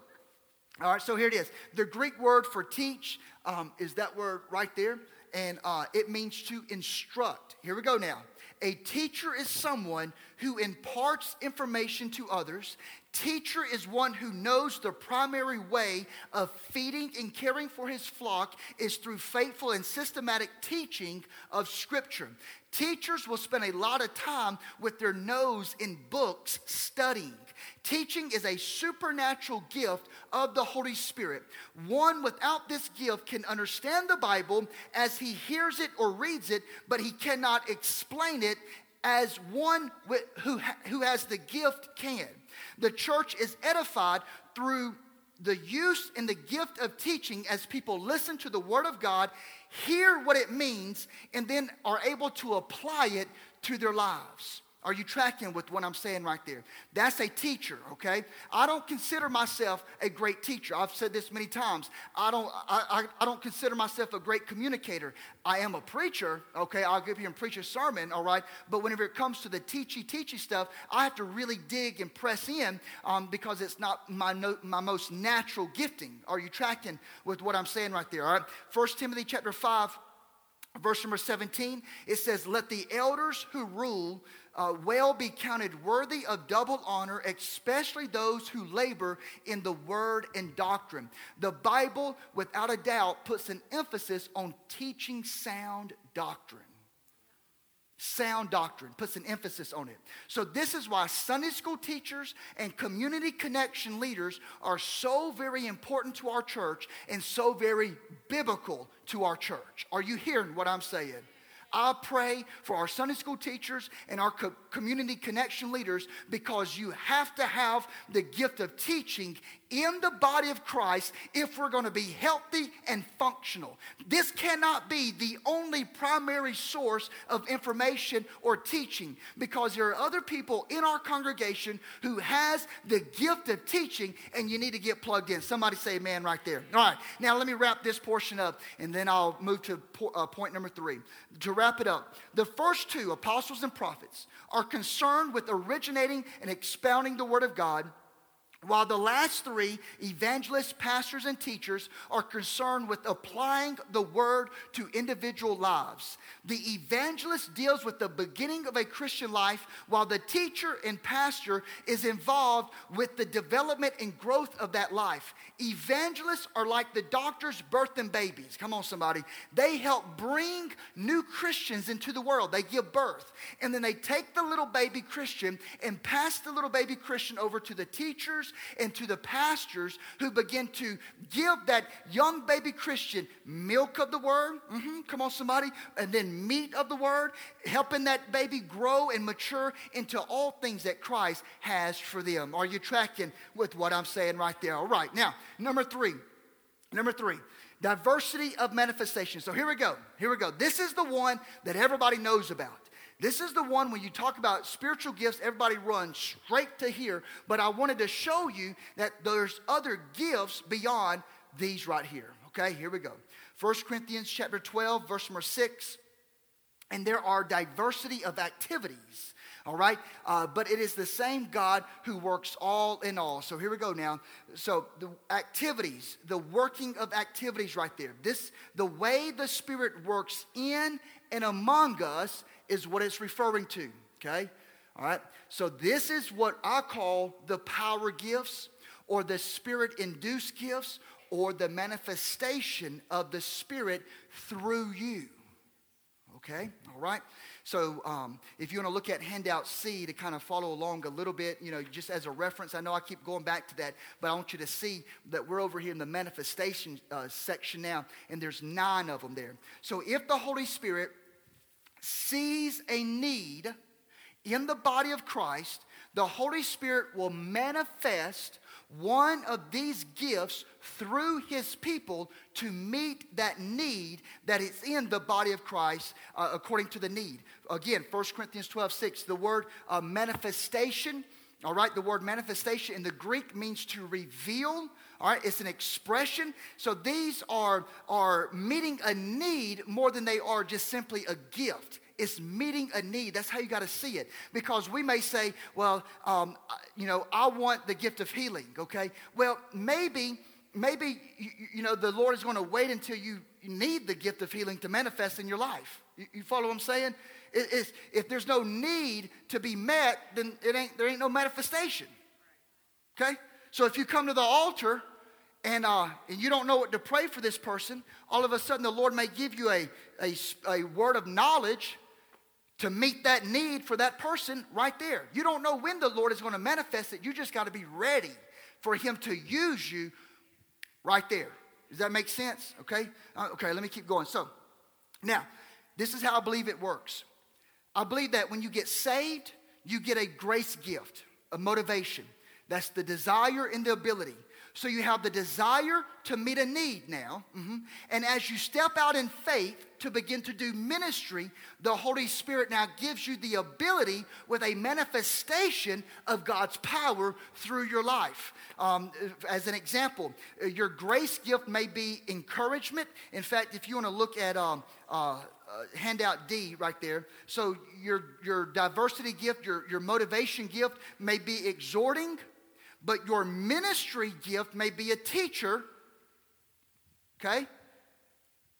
All right, so here it is. The Greek word for teach um, is that word right there, and uh, it means to instruct. Here we go now. A teacher is someone who imparts information to others. Teacher is one who knows the primary way of feeding and caring for his flock is through faithful and systematic teaching of Scripture. Teachers will spend a lot of time with their nose in books studying. Teaching is a supernatural gift of the Holy Spirit. One without this gift can understand the Bible as he hears it or reads it, but he cannot explain it as one who, who has the gift can. The church is edified through the use and the gift of teaching as people listen to the Word of God, hear what it means, and then are able to apply it to their lives. Are you tracking with what I'm saying right there? That's a teacher, okay? I don't consider myself a great teacher. I've said this many times. I don't, I, I, I don't consider myself a great communicator. I am a preacher, okay? I'll give you and preach a sermon, all right? But whenever it comes to the teachy, teachy stuff, I have to really dig and press in um, because it's not my, no, my most natural gifting. Are you tracking with what I'm saying right there, all right? 1 Timothy chapter 5, verse number 17, it says, Let the elders who rule uh, well be counted worthy of double honor, especially those who labor in the word and doctrine. The Bible, without a doubt, puts an emphasis on teaching sound doctrine. Sound doctrine puts an emphasis on it. So, this is why Sunday school teachers and community connection leaders are so very important to our church and so very biblical to our church. Are you hearing what I'm saying? I pray for our Sunday school teachers and our co- community connection leaders because you have to have the gift of teaching in the body of Christ if we're going to be healthy and functional. This cannot be the only primary source of information or teaching because there are other people in our congregation who has the gift of teaching and you need to get plugged in. Somebody say amen right there. All right, now let me wrap this portion up and then I'll move to uh, point number three. To wrap it up, the first two, apostles and prophets, are concerned with originating and expounding the word of God while the last three, evangelists, pastors, and teachers, are concerned with applying the word to individual lives. The evangelist deals with the beginning of a Christian life, while the teacher and pastor is involved with the development and growth of that life. Evangelists are like the doctors birthing babies. Come on, somebody. They help bring new Christians into the world. They give birth. And then they take the little baby Christian and pass the little baby Christian over to the teachers teachers and to the pastors who begin to give that young baby Christian milk of the word. Mm-hmm, come on, somebody. And then meat of the word, helping that baby grow and mature into all things that Christ has for them. Are you tracking with what I'm saying right there? All right. Now, number three. Number three. Diversity of manifestation. So here we go. Here we go. This is the one that everybody knows about. This is the one when you talk about spiritual gifts, everybody runs straight to here. But I wanted to show you that there's other gifts beyond these right here. Okay, here we go. 1 Corinthians chapter 12, verse number 6. And there are diversity of activities all right? Uh, but it is the same God who works all in all. So here we go now. So the activities, the working of activities right there. This, the way the Spirit works in and among us is what it's referring to, okay? All right? So this is what I call the power gifts or the Spirit induced gifts or the manifestation of the Spirit through you. Okay? All right? So um, if you want to look at handout C to kind of follow along a little bit, you know, just as a reference, I know I keep going back to that, but I want you to see that we're over here in the manifestation uh, section now, and there's nine of them there. So if the Holy Spirit sees a need in the body of Christ, the Holy Spirit will manifest one of these gifts through his people to meet that need that is in the body of Christ uh, according to the need. Again, 1 Corinthians 12 6, the word uh, manifestation. All right, the word manifestation in the Greek means to reveal. All right, it's an expression. So these are, are meeting a need more than they are just simply a gift. It's meeting a need. That's how you got to see it. Because we may say, well, um, you know, I want the gift of healing, okay? Well, maybe, maybe, you, you know, the Lord is going to wait until you need the gift of healing to manifest in your life. You, you follow what I'm saying? It, if there's no need to be met, then it ain't, there ain't no manifestation. Okay? So if you come to the altar and, uh, and you don't know what to pray for this person, all of a sudden the Lord may give you a, a, a word of knowledge to meet that need for that person right there. You don't know when the Lord is going to manifest it. You just got to be ready for Him to use you right there. Does that make sense? Okay? Uh, okay, let me keep going. So, now, this is how I believe it works. I believe that when you get saved, you get a grace gift, a motivation. That's the desire and the ability. So you have the desire to meet a need now. Mm-hmm. And as you step out in faith to begin to do ministry, the Holy Spirit now gives you the ability with a manifestation of God's power through your life. Um, as an example, your grace gift may be encouragement. In fact, if you want to look at um, uh, uh, handout D right there. So your, your diversity gift, your, your motivation gift may be exhorting, but your ministry gift may be a teacher, okay?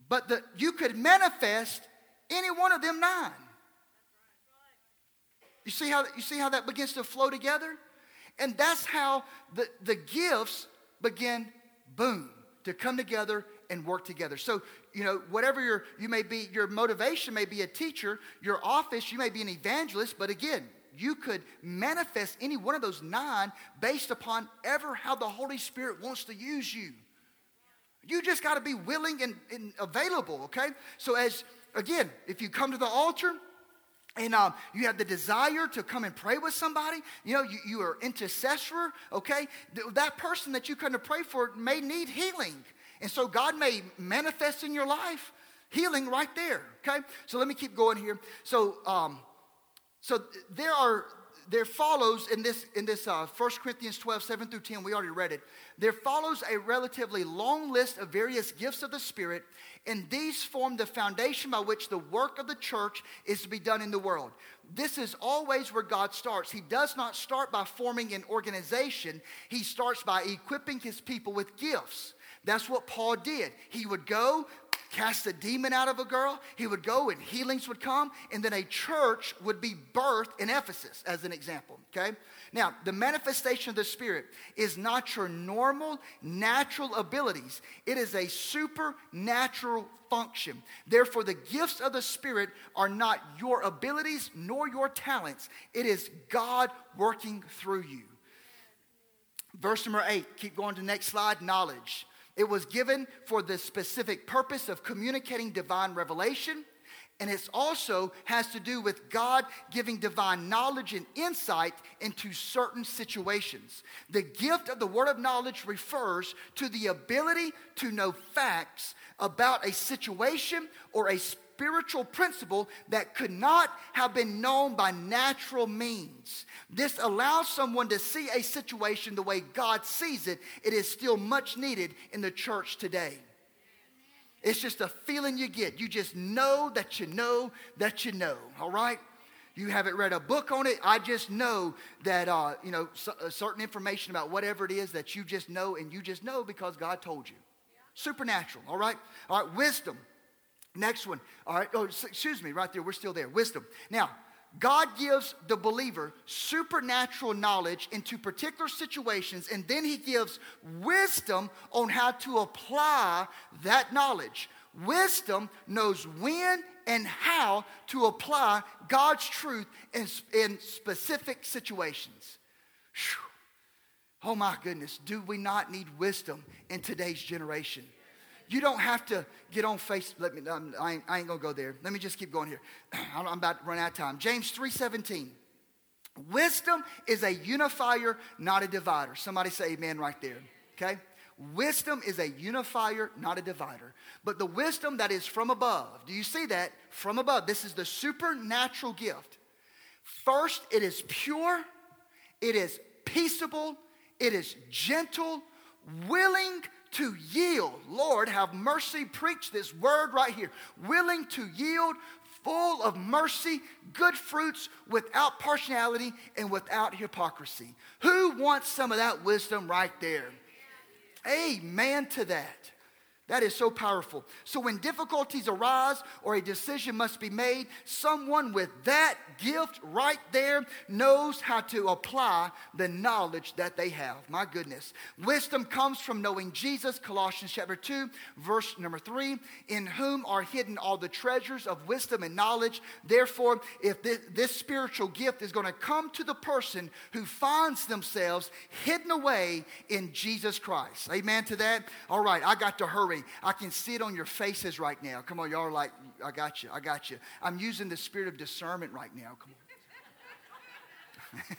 But the, you could manifest any one of them nine. You see how, you see how that begins to flow together? And that's how the, the gifts begin, boom, to come together and work together. So, you know, whatever your, you may be, your motivation may be a teacher, your office, you may be an evangelist, but again, you could manifest any one of those nine based upon ever how the Holy Spirit wants to use you. You just got to be willing and, and, available, okay? So, as again, if you come to the altar, and um, you have the desire to come and pray with somebody, you know, you, you are intercessor, okay? That person that you come to pray for may need healing. And so God may manifest in your life healing right there, okay? So let me keep going here. So, um, so there are there follows in this in this uh, 1 corinthians 12 7 through 10 we already read it. There follows a relatively long list of various gifts of the spirit and these form the foundation by which the work of the church is to be done in the world. This is always where god starts. He does not start by forming an organization. He starts by equipping his people with gifts. That's what paul did. He would go cast a demon out of a girl. He would go and healings would come, and then a church would be birthed in Ephesus, as an example. Okay? Now, the manifestation of the Spirit is not your normal, natural abilities, it is a supernatural function. Therefore, the gifts of the Spirit are not your abilities nor your talents, it is God working through you. Verse number eight, keep going to the next slide knowledge. It was given for the specific purpose of communicating divine revelation. And it also has to do with God giving divine knowledge and insight into certain situations. The gift of the word of knowledge refers to the ability to know facts about a situation or a spiritual principle that could not have been known by natural means. This allows someone to see a situation the way God sees it. It is still much needed in the church today. It's just a feeling you get. You just know that you know that you know, all right? You haven't read a book on it. I just know that, uh, you know, so, uh, certain information about whatever it is that you just know, and you just know because God told you. Supernatural, all right? All right, wisdom. Next one. All right. Oh, excuse me, right there. We're still there. Wisdom. Now, God gives the believer supernatural knowledge into particular situations, and then He gives wisdom on how to apply that knowledge. Wisdom knows when and how to apply God's truth in, in specific situations. Whew. Oh my goodness, do we not need wisdom in today's generation? You don't have to get on face. Let me. I, ain't, I ain't gonna go there. Let me just keep going here. [CLEARS THROAT] I'm about to run out of time. James three seventeen. Wisdom is a unifier, not a divider. Somebody say amen right there. Okay. Wisdom is a unifier, not a divider. But the wisdom that is from above, do you see that? From above. This is the supernatural gift. First, it is pure, it is peaceable, it is gentle, willing to yield. Lord, have mercy. Preach this word right here. Willing to yield, full of mercy, good fruits, without partiality and without hypocrisy. Who wants some of that wisdom right there? Amen to that. That is so powerful. So, when difficulties arise or a decision must be made, someone with that gift right there knows how to apply the knowledge that they have. My goodness. Wisdom comes from knowing Jesus, Colossians chapter 2, verse number 3, in whom are hidden all the treasures of wisdom and knowledge. Therefore, if this, this spiritual gift is going to come to the person who finds themselves hidden away in Jesus Christ. Amen to that? All right, I got to hurry. I can see it on your faces right now. Come on, y'all like, I got you, I got you. I'm using the spirit of discernment right now. Come on. [LAUGHS]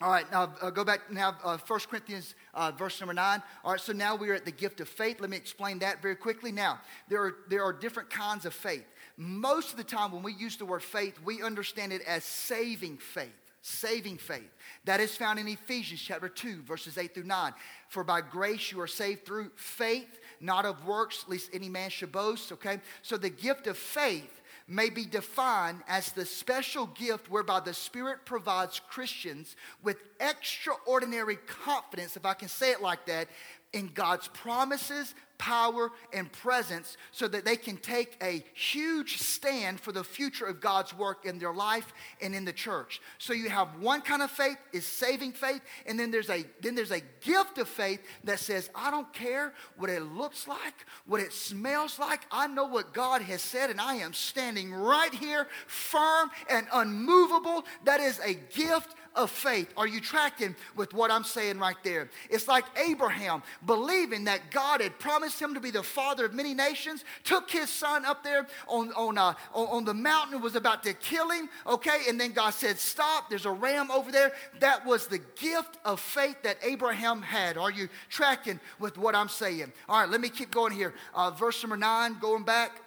All right, now uh, go back now, uh, 1 Corinthians uh, verse number 9. All right, so now we are at the gift of faith. Let me explain that very quickly. Now, there are, there are different kinds of faith. Most of the time, when we use the word faith, we understand it as saving faith saving faith. That is found in Ephesians chapter 2, verses 8 through 9. For by grace you are saved through faith, not of works, lest any man should boast. Okay? So the gift of faith may be defined as the special gift whereby the Spirit provides Christians with extraordinary confidence, if I can say it like that, in God's promises, power, and presence so that they can take a huge stand for the future of God's work in their life and in the church. So you have one kind of faith is saving faith, and then there's a then there's a gift of faith that says, I don't care what it looks like, what it smells like. I know what God has said, and I am standing right here firm and unmovable. That is a gift of faith. Are you tracking with what I'm saying right there? It's like Abraham believing that God had promised him to be the father of many nations, took his son up there on, on, uh, on the mountain, was about to kill him, okay? And then God said, Stop, there's a ram over there. That was the gift of faith that Abraham had. Are you tracking with what I'm saying? All right, let me keep going here. Uh, verse number nine, going back.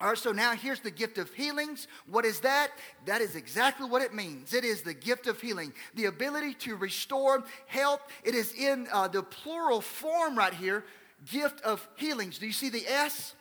All right, so now here's the gift of healings. What is that? That is exactly what it means. It is the gift of healing, the ability to restore health. It is in uh, the plural form right here gift of healings. Do you see the S?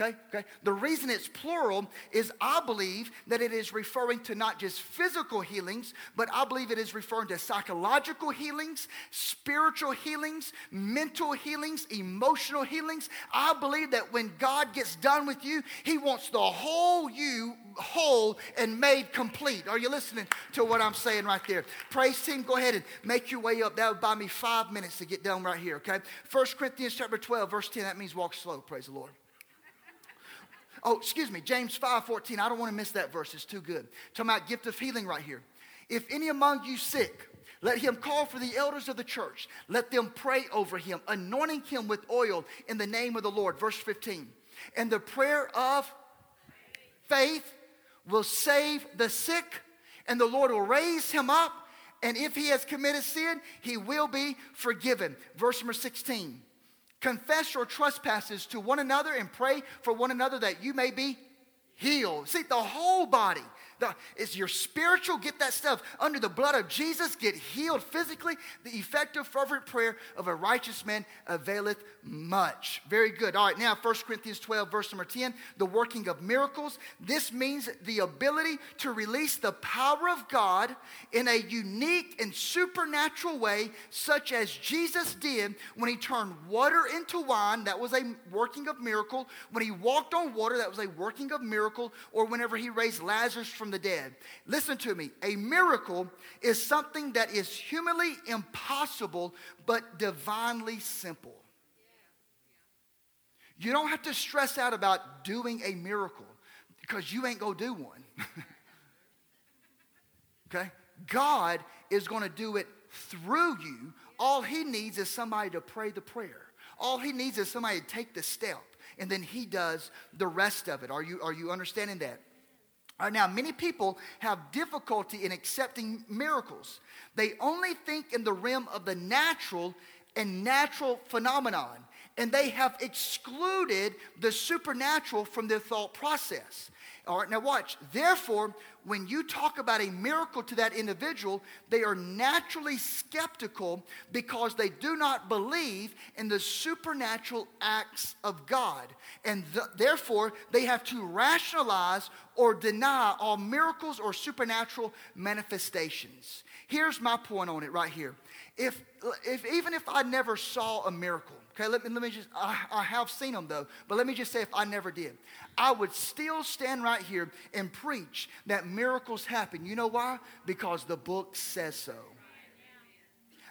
Okay, okay. The reason it's plural is I believe that it is referring to not just physical healings, but I believe it is referring to psychological healings, spiritual healings, mental healings, emotional healings. I believe that when God gets done with you, He wants the whole you whole and made complete. Are you listening to what I'm saying right there? Praise team, go ahead and make your way up. That would buy me five minutes to get done right here, okay? First Corinthians chapter 12, verse 10, that means walk slow, praise the Lord. Oh, excuse me, James 5 14. I don't want to miss that verse. It's too good. Talking about gift of healing right here. If any among you sick, let him call for the elders of the church. Let them pray over him, anointing him with oil in the name of the Lord. Verse 15. And the prayer of faith will save the sick, and the Lord will raise him up. And if he has committed sin, he will be forgiven. Verse number 16. Confess your trespasses to one another and pray for one another that you may be healed. See, the whole body the, is your spiritual, get that stuff under the blood of Jesus, get healed physically. The effective, fervent prayer of a righteous man availeth much. Very good. All right, now 1 Corinthians 12, verse number 10, the working of miracles. This means the ability to release the power of God in a unique and supernatural way, such as Jesus did when he turned water into wine. That was a working of miracle. When he walked on water, that was a working of miracle. Or whenever he raised Lazarus from the dead. Listen to me. A miracle is something that is humanly impossible, but divinely simple. You don't have to stress out about doing a miracle because you ain't going to do one. [LAUGHS] okay? God is going to do it through you. All he needs is somebody to pray the prayer. All he needs is somebody to take the step, and then he does the rest of it. Are you, are you understanding that? Right now, many people have difficulty in accepting miracles. They only think in the realm of the natural and natural phenomenon, and they have excluded the supernatural from their thought process. All right, now watch. Therefore, when you talk about a miracle to that individual, they are naturally skeptical because they do not believe in the supernatural acts of God. And th- therefore, they have to rationalize or deny all miracles or supernatural manifestations. Here's my point on it right here. If, if even if I never saw a miracle, Okay, let me, let me just, I, I have seen them though, but let me just say if I never did, I would still stand right here and preach that miracles happen. You know why? Because the book says so.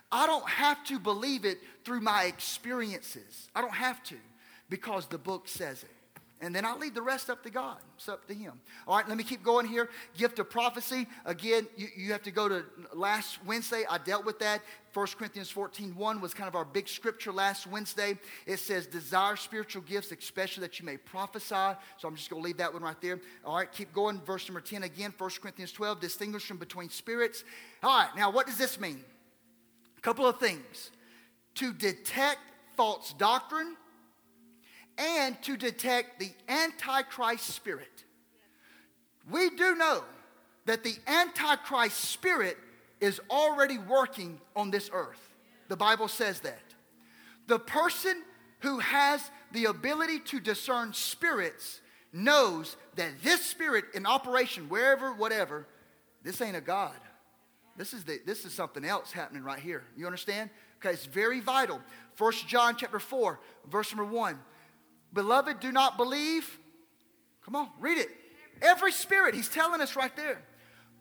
I don't have to believe it through my experiences. I don't have to because the book says it. And then I'll leave the rest up to God. It's up to Him. All right, let me keep going here. Gift of prophecy. Again, you, you have to go to last Wednesday. I dealt with that. 1 Corinthians 14 1 was kind of our big scripture last Wednesday. It says, Desire spiritual gifts, especially that you may prophesy. So I'm just going to leave that one right there. All right, keep going. Verse number 10 again. 1 Corinthians 12, distinguishing between spirits. All right, now what does this mean? A couple of things. To detect false doctrine and to detect the Antichrist spirit. We do know that the Antichrist spirit is already working on this earth. The Bible says that. The person who has the ability to discern spirits knows that this spirit in operation, wherever, whatever, this ain't a God. This is, the, this is something else happening right here. You understand? Okay, it's very vital. First John chapter 4, verse number 1. Beloved, do not believe. Come on, read it. Every spirit, he's telling us right there.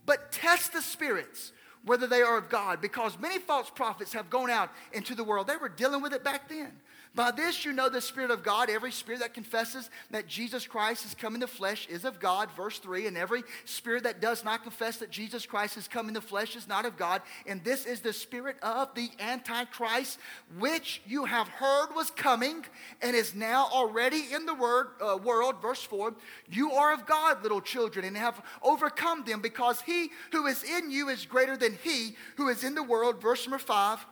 But test the spirits, whether they are of God, because many false prophets have gone out into the world. They were dealing with it back then. By this you know the Spirit of God. Every spirit that confesses that Jesus Christ has come in the flesh is of God, verse 3. And every spirit that does not confess that Jesus Christ has come in the flesh is not of God. And this is the spirit of the Antichrist, which you have heard was coming and is now already in the word, uh, world, verse 4. You are of God, little children, and have overcome them, because he who is in you is greater than he who is in the world, verse number 5.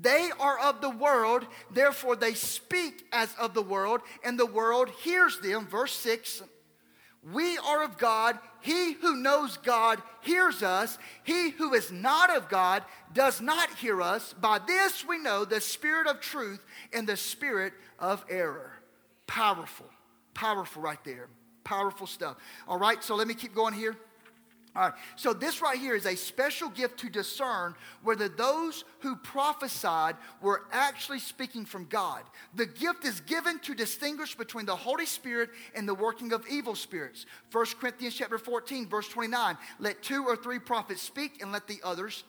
They are of the world, therefore they speak as of the world, and the world hears them. Verse 6 We are of God. He who knows God hears us. He who is not of God does not hear us. By this we know the spirit of truth and the spirit of error. Powerful, powerful right there. Powerful stuff. All right, so let me keep going here. All right, so this right here is a special gift to discern whether those who prophesied were actually speaking from God. The gift is given to distinguish between the Holy Spirit and the working of evil spirits. 1 Corinthians chapter 14, verse 29. Let two or three prophets speak and let the others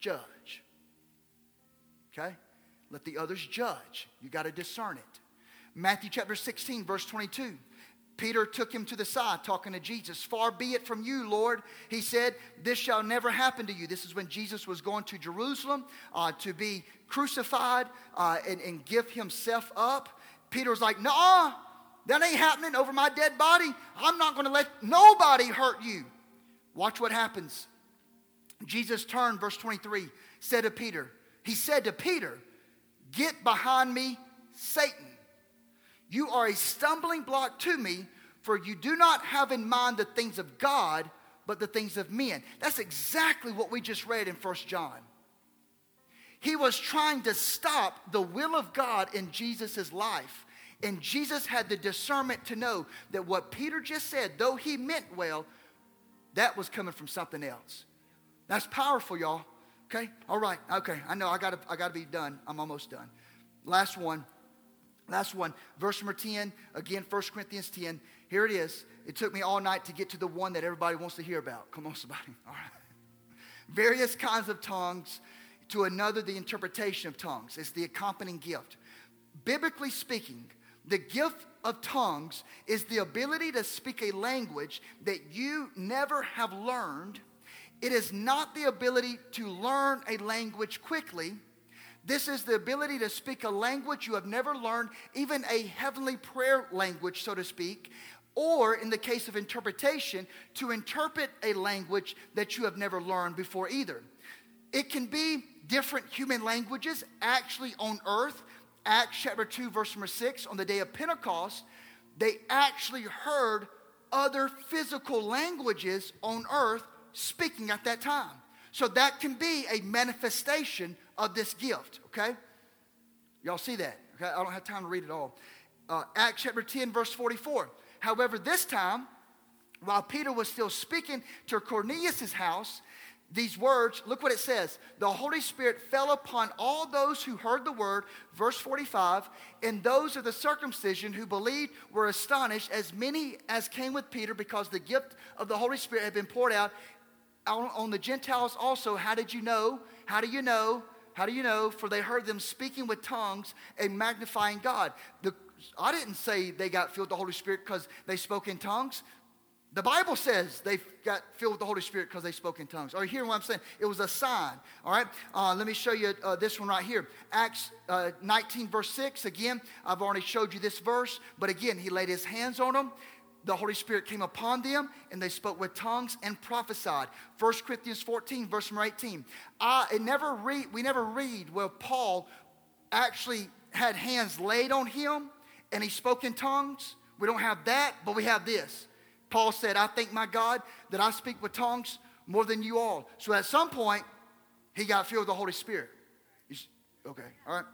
judge. Okay? Let the others judge. You got to discern it. Matthew chapter 16, verse 22. Peter took him to the side, talking to Jesus. Far be it from you, Lord. He said, This shall never happen to you. This is when Jesus was going to Jerusalem uh, to be crucified uh, and, and give himself up. Peter was like, No, that ain't happening over my dead body. I'm not going to let nobody hurt you. Watch what happens. Jesus turned, verse 23, said to Peter, He said to Peter, Get behind me, Satan. You are a stumbling block to me, for you do not have in mind the things of God, but the things of men. That's exactly what we just read in First John. He was trying to stop the will of God in Jesus' life. And Jesus had the discernment to know that what Peter just said, though he meant well, that was coming from something else. That's powerful, y'all. Okay? All right. Okay. I know I gotta I gotta be done. I'm almost done. Last one. Last one, verse number 10, again, 1 Corinthians 10. Here it is. It took me all night to get to the one that everybody wants to hear about. Come on, somebody. [LAUGHS] All right. Various kinds of tongues, to another, the interpretation of tongues. It's the accompanying gift. Biblically speaking, the gift of tongues is the ability to speak a language that you never have learned. It is not the ability to learn a language quickly this is the ability to speak a language you have never learned, even a heavenly prayer language, so to speak, or in the case of interpretation, to interpret a language that you have never learned before either. It can be different human languages actually on earth. Acts chapter 2, verse number 6, on the day of Pentecost, they actually heard other physical languages on earth speaking at that time. So that can be a manifestation of this gift, okay? Y'all see that? Okay, I don't have time to read it all. Uh, Acts chapter 10, verse 44. However, this time, while Peter was still speaking to Cornelius' house, these words, look what it says. The Holy Spirit fell upon all those who heard the word, verse 45, and those of the circumcision who believed were astonished, as many as came with Peter, because the gift of the Holy Spirit had been poured out on, on the Gentiles also. How did you know? How do you know? How do you know? For they heard them speaking with tongues and magnifying God. The, I didn't say they got filled with the Holy Spirit because they spoke in tongues. The Bible says they got filled with the Holy Spirit because they spoke in tongues. Are you hearing what I'm saying? It was a sign. All right. Uh, let me show you uh, this one right here. Acts uh, 19, verse 6. Again, I've already showed you this verse, but again, he laid his hands on them the Holy Spirit came upon them and they spoke with tongues and prophesied. 1 Corinthians 14, verse number 18. Uh, it never read, we never read where Paul actually had hands laid on him and he spoke in tongues. We don't have that, but we have this. Paul said, I thank my God that I speak with tongues more than you all. So at some point, he got filled with the Holy Spirit. okay, all right.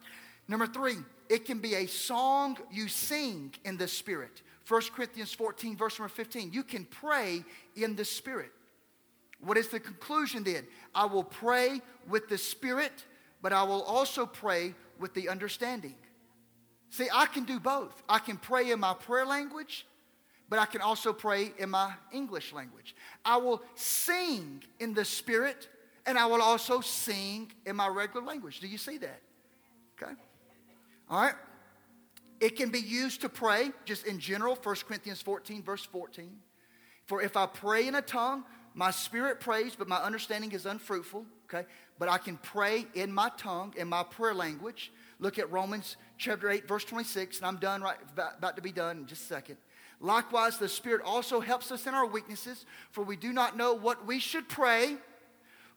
Number three, it can be a song you sing in the Spirit. 1 Corinthians 14, verse number 15. You can pray in the Spirit. What is the conclusion then? I will pray with the Spirit, but I will also pray with the understanding. See, I can do both. I can pray in my prayer language, but I can also pray in my English language. I will sing in the Spirit, and I will also sing in my regular language. Do you see that? Okay. All right. It can be used to pray, just in general, 1 Corinthians 14, verse 14. For if I pray in a tongue, my spirit prays, but my understanding is unfruitful. Okay? But I can pray in my tongue, in my prayer language. Look at Romans chapter 8, verse 26, and I'm done right about, to be done in just a second. Likewise, the Spirit also helps us in our weaknesses, for we do not know what we should pray.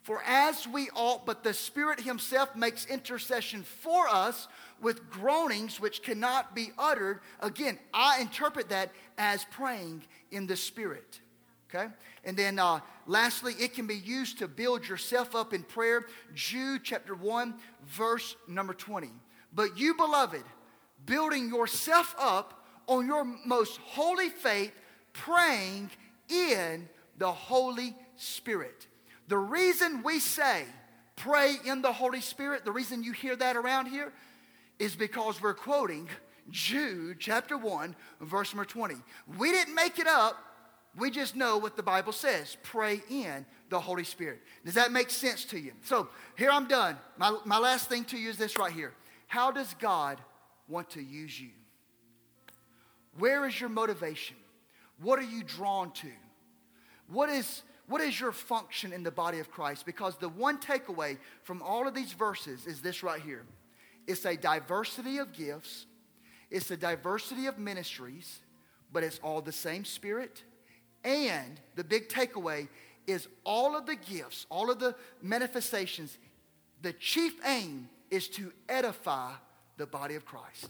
For as we ought, but the Spirit Himself makes intercession for us with groanings which cannot be uttered. Again, I interpret that as praying in the Spirit. Okay? And then uh, lastly, it can be used to build yourself up in prayer. Jude chapter 1, verse number 20. But you, beloved, building yourself up on your most holy faith, praying in the Holy Spirit. The reason we say pray in the Holy Spirit, the reason you hear that around here, is because we're quoting Jude chapter 1, verse number 20. We didn't make it up. We just know what the Bible says. Pray in the Holy Spirit. Does that make sense to you? So here I'm done. My, my last thing to you is this right here. How does God want to use you? Where is your motivation? What are you drawn to? What is, what is your function in the body of Christ? Because the one takeaway from all of these verses is this right here it's a diversity of gifts, it's a diversity of ministries, but it's all the same Spirit. And the big takeaway is all of the gifts, all of the manifestations, the chief aim is to edify the body of Christ.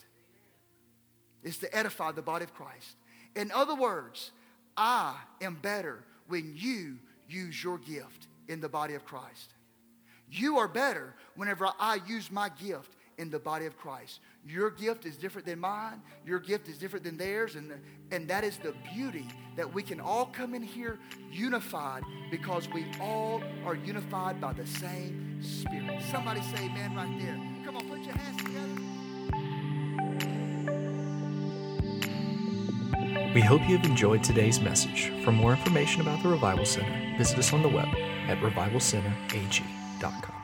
Is to edify the body of Christ. In other words, I am better when you use your gift in the body of Christ. You are better whenever I use my gift in the body of Christ. Your gift is different than mine. Your gift is different than theirs. And, and that is the beauty that we can all come in here unified because we all are unified by the same Spirit. Somebody say amen right there. Come on, put your hands together. We hope you have enjoyed today's message. For more information about the Revival Center, visit us on the web at revivalcenterag.com.